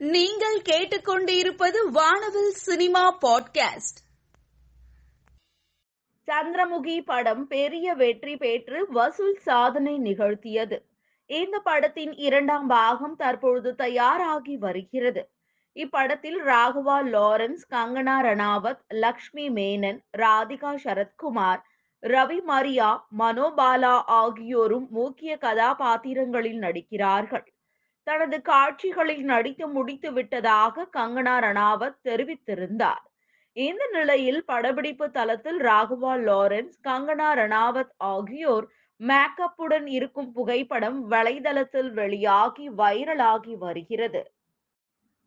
நீங்கள் கேட்டுக்கொண்டிருப்பது வானவில் சினிமா பாட்காஸ்ட். சந்திரமுகி படம் பெரிய வெற்றி பெற்று வசூல் சாதனை நிகழ்த்தியது. இந்த படத்தின் இரண்டாம் பாகம் தற்பொழுது தயாராகி வருகிறது. இப்படத்தில் ராகவா லாரன்ஸ் கங்கனா ரணாவத் லக்ஷ்மி மேனன் ராதிகா சரத்குமார் ரவி மரியா மனோபாலா ஆகியோரும் முக்கிய கதாபாத்திரங்களில் நடிக்கிறார்கள். தனது காட்சிகளில் நடித்து முடித்து விட்டதாக கங்கனா ரணாவத் தெரிவித்திருந்தார். இந்த நிலையில் படப்பிடிப்பு தளத்தில் ராகவா லாரன்ஸ் கங்கனா ரணாவத் ஆகியோர் மேக்கப்புடன் இருக்கும் புகைப்படம் வலைதளத்தில் வெளியாகி வைரலாகி வருகிறது.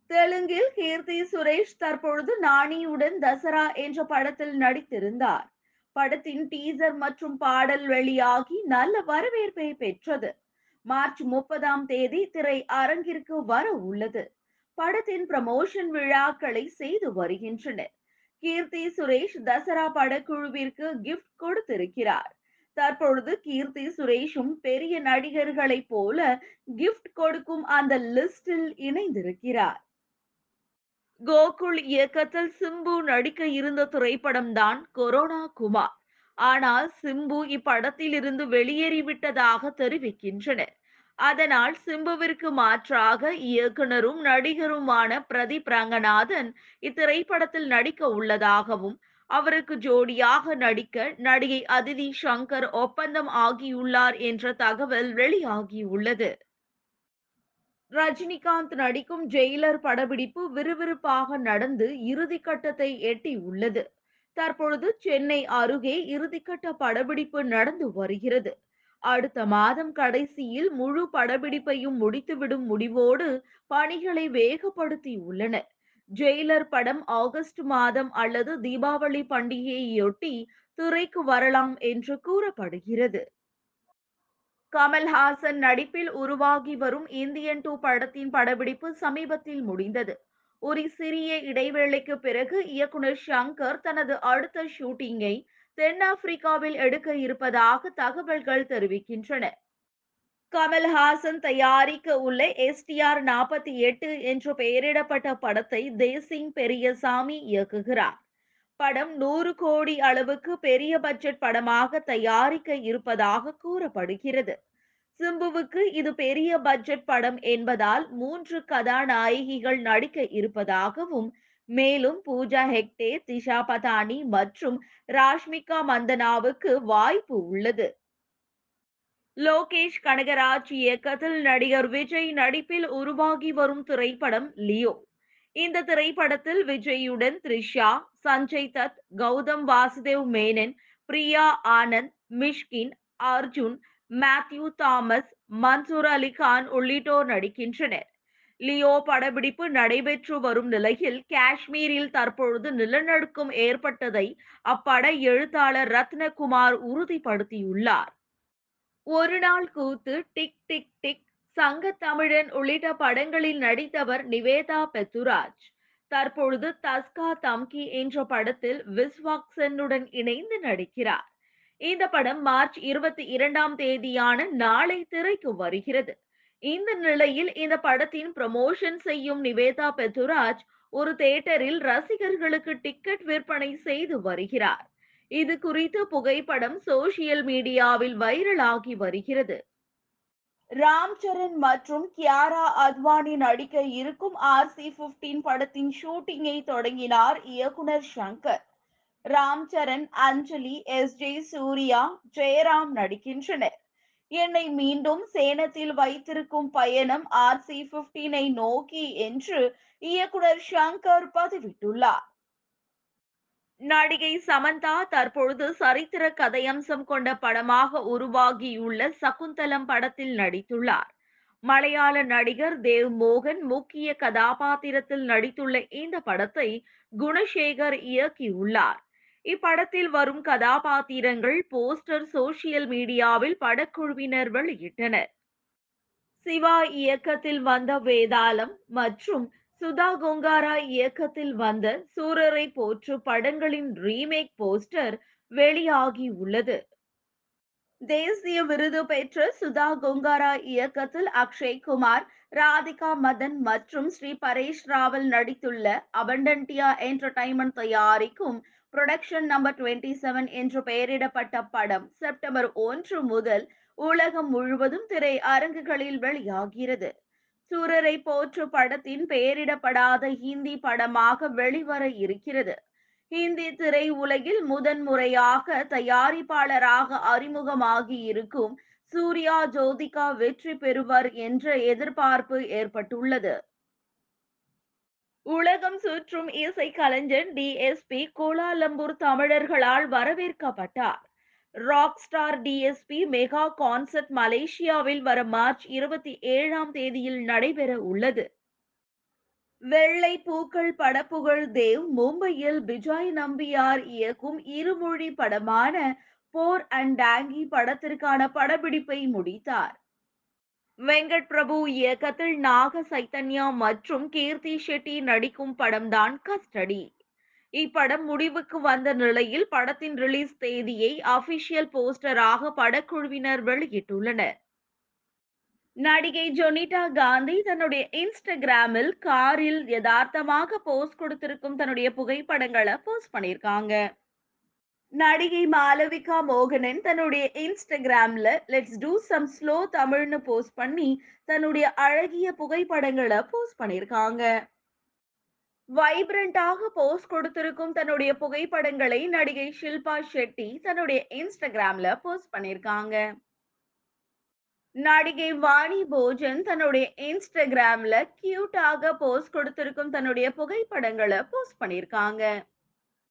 தெலுங்கில் கீர்த்தி சுரேஷ் தற்பொழுது நாணியுடன் தசரா என்ற படத்தில் நடித்திருந்தார். படத்தின் டீசர் மற்றும் பாடல் வெளியாகி நல்ல வரவேற்பை பெற்றது. மார்ச் முப்பதாம் தேதி திரை அரங்கிற்கு வர உள்ளது. படத்தின் ப்ரமோஷன் விழாக்களை செய்து வருகின்றனர். கீர்த்தி சுரேஷ் தசரா படக்குழுவிற்கு கிஃப்ட் கொடுத்திருக்கிறார். தற்பொழுது கீர்த்தி சுரேஷும் பெரிய நடிகர்களைப் போல கிஃப்ட் கொடுக்கும் அந்த லிஸ்டில் இணைந்திருக்கிறார். கோகுல் இயக்கத்தில் சிம்பு நடிக்க இருந்த திரைப்படம் தான் கொரோனா குமார். ஆனால் சிம்பு இப்படத்தில் இருந்து வெளியேறிவிட்டதாக தெரிவிக்கின்றனர் அதனால் சிம்புவிற்கு மாற்றாக இயக்குனரும் நடிகருமான பிரதீப் ரங்கநாதன் இத்திரைப்படத்தில் நடிக்க உள்ளதாகவும் அவருக்கு ஜோடியாக நடிக்க நடிகை அதிதி சங்கர் ஒப்பந்தம் ஆகியுள்ளார் என்ற தகவல் வெளியாகியுள்ளது. ரஜினிகாந்த் நடிக்கும் ஜெயிலர் படப்பிடிப்பு விறுவிறுப்பாக நடந்து இறுதிக்கட்டத்தை எட்டி உள்ளது தற்பொழுது சென்னை அருகே இறுதிக்கட்ட படப்பிடிப்பு நடந்து வருகிறது. அடுத்த மாதம் கடைசியில் முழு படப்பிடிப்பையும் முடித்துவிடும் முடிவோடு பணிகளை வேகப்படுத்தி உள்ளனர் ஜெயிலர் படம் ஆகஸ்ட் மாதம் அல்லது தீபாவளி பண்டிகையொட்டி துறைக்கு வரலாம் என்று கூறப்படுகிறது. கமல்ஹாசன் நடிப்பில் உருவாகி வரும் இந்தியன் டூ படத்தின் படப்பிடிப்பு சமீபத்தில் முடிந்தது. ஒரு சிறிய இடைவேளைக்கு பிறகு இயக்குனர் ஷங்கர் தனது அடுத்த ஷூட்டிங்கை தென்னாப்பிரிக்காவில் எடுக்க இருப்பதாக தகவல்கள் தெரிவிக்கின்றன. கமல்ஹாசன் தயாரிக்க உள்ள எஸ்டிஆர் நாற்பத்தி எட்டு என்று பெயரிடப்பட்ட படத்தை தேசிங் பெரியசாமி இயக்குகிறார். படம் நூறு கோடி அளவுக்கு பெரிய பட்ஜெட் படமாக தயாரிக்க இருப்பதாக கூறப்படுகிறது. சிம்புவுக்கு இது பெரிய பட்ஜெட் படம் என்பதால் மூன்று கதாநாயகிகள் நடிக்க இருப்பதாகவும் மேலும் பூஜா ஹெக்டே திஷா பதானி மற்றும் ராஷ்மிகா மந்தனாவுக்கு வாய்ப்பு உள்ளது. லோகேஷ் கனகராஜ் இயக்கத்தில் நடிகர் விஜய் நடிப்பில் உருவாகி வரும் திரைப்படம் லியோ. இந்த திரைப்படத்தில் விஜயுடன் த்ரிஷா சஞ்சய் தத் கௌதம் வாசுதேவ் மேனன் பிரியா ஆனந்த் மிஷ்கின் அர்ஜுன் மேத்யூ தாமஸ் மன்சூர் அலி கான் உள்ளிட்டோர் நடிக்கின்றனர். லியோ படப்பிடிப்பு நடைபெற்று வரும் நிலையில் காஷ்மீரில் தற்பொழுது நிலநடுக்கம் ஏற்பட்டதை அப்பட எழுத்தாளர் ரத்னகுமார் உறுதிப்படுத்தியுள்ளார். ஒரு நாள் கூத்து டிக் டிக் டிக் சங்க தமிழன் உள்ளிட்ட படங்களில் நடித்தவர் நிவேதா பெத்துராஜ். தற்பொழுது தஸ்கா தம்கி என்ற படத்தில் விஸ்வாக்சனுடன் இணைந்து நடிக்கிறார். இந்த படம் மார்ச் இருபத்தி இரண்டாம் தேதியான நாளை திரைக்கு வருகிறது. இந்த நிலையில் இந்த படத்தின் ப்ரமோஷன் செய்யும் நிவேதா பெத்துராஜ் ஒரு தேட்டரில் ரசிகர்களுக்கு டிக்கெட் விற்பனை செய்து வருகிறார். இது குறித்து புகைப்படம் சோசியல் மீடியாவில் வைரலாகி வருகிறது. ராம் சரண் மற்றும் கியாரா அத்வானி நடிக்க இருக்கும் ஆர் சி பிப்டீன் படத்தின் ஷூட்டிங்கை தொடங்கினார் இயக்குனர் சங்கர். ராம் சரண் அஞ்சலி எஸ். ஜே. சூர்யா ஜெயராம் நடிக்கின்றனர். என்னை மீண்டும் சேனத்தில் வைத்திருக்கும் பயணம் ஆர்சி பிப்டீனை நோக்கி என்று இயக்குனர் ஷங்கர் பதிவிட்டுள்ளார். நடிகை சமந்தா தற்பொழுது சரித்திர கதையம்சம் கொண்ட படமாக உருவாகியுள்ள சகுந்தலம் படத்தில் நடித்துள்ளார். மலையாள நடிகர் தேவ் மோகன் முக்கிய கதாபாத்திரத்தில் நடித்துள்ள இந்த படத்தை குணசேகர் இயக்கியுள்ளார். இப்படத்தில் வரும் கதாபாத்திரங்கள் போஸ்டர் சோசியல் மீடியாவில் படக்குழுவினர் வெளியிட்டனர். சிவா இயக்கத்தில் வந்த வேதாளம் மற்றும் சுதா கொங்காரா இயக்கத்தில் வந்த சூரரை போற்று படங்களின் ரீமேக் போஸ்டர் வெளியாகி உள்ளது. தேசிய விருது பெற்ற சுதா கொங்காரா இயக்கத்தில் அக்ஷய் குமார் ராதிகா மதன் மற்றும் ஸ்ரீ பரேஷ் ராவல் நடித்துள்ள அபண்டன்டியா என்டர்டைன்மெண்ட் தயாரிக்கும் புரொடக்ஷன் நம்பர் டுவெண்ட்டி செவன் என்று பெயரிடப்பட்ட படம் செப்டம்பர் ஒன்று முதல் உலகம் முழுவதும் திரை அரங்குகளில் வெளியாகிறது. சூரரை போற்று படத்தின் பெயரிடப்படாத ஹிந்தி படமாக வெளிவர இருக்கிறது. ஹிந்தி திரை உலகில் முதன்முறையாக தயாரிப்பாளராக அறிமுகமாகி இருக்கும் சூர்யா ஜோதிகா வெற்றி பெறுவர் என்ற எதிர்பார்ப்பு ஏற்பட்டுள்ளது. உலகம் சுற்றும் இசை கலைஞன் டிஎஸ்பி கோலாலம்பூர் தமிழர்களால் வரவேற்கப்பட்டார். Rock star DSP mega concert மலேசியாவில் வர மார்ச் இருபத்தி ஏழாம் தேதியில் நடைபெற உள்ளது. வெள்ளை பூக்கள் படப்புகழ் தேவ் மும்பையில் விஜய் நம்பியார் இயக்கும் இருமொழி படமான போர் அண்ட் டாங்கி படத்திற்கான படப்பிடிப்பை முடித்தார். வெங்கட் பிரபு இயக்கத்தில் நாக சைத்தன்யா மற்றும் கீர்த்தி ஷெட்டி நடிக்கும் படம்தான் கஸ்டடி. இப்படம் முடிவுக்கு வந்த நிலையில் படத்தின் ரிலீஸ் தேதியை அபிஷியல் போஸ்டராக படக்குழுவினர் வெளியிட்டுள்ளனர். நடிகை ஜொனிட்டா காந்தி தன்னுடைய இன்ஸ்டாகிராமில் காரில் யதார்த்தமாக போஸ்ட் கொடுத்திருக்கும் தன்னுடைய புகைப்படங்களை போஸ்ட் பண்ணியிருக்காங்க. நடிகை மாலவிகா மோகனன் தன்னுடைய இன்ஸ்டாகிராம்ல லெட்ஸ் டூ சம் ஸ்லோ தமிழ்னு போஸ்ட் பண்ணி தன்னுடைய அழகிய புகைப்படங்களை போஸ்ட் பண்ணியிருக்காங்க. வைப்ரண்டாக போஸ்ட் கொடுத்திருக்கும் தன்னுடைய புகைப்படங்களை நடிகை ஷில்பா ஷெட்டி தன்னுடைய இன்ஸ்டாகிராம்ல போஸ்ட் பண்ணியிருக்காங்க. நடிகை வாணி போஜன் தன்னுடைய இன்ஸ்டாகிராம்ல கியூட்டாக போஸ்ட் கொடுத்திருக்கும் தன்னுடைய புகைப்படங்களை போஸ்ட் பண்ணியிருக்காங்க.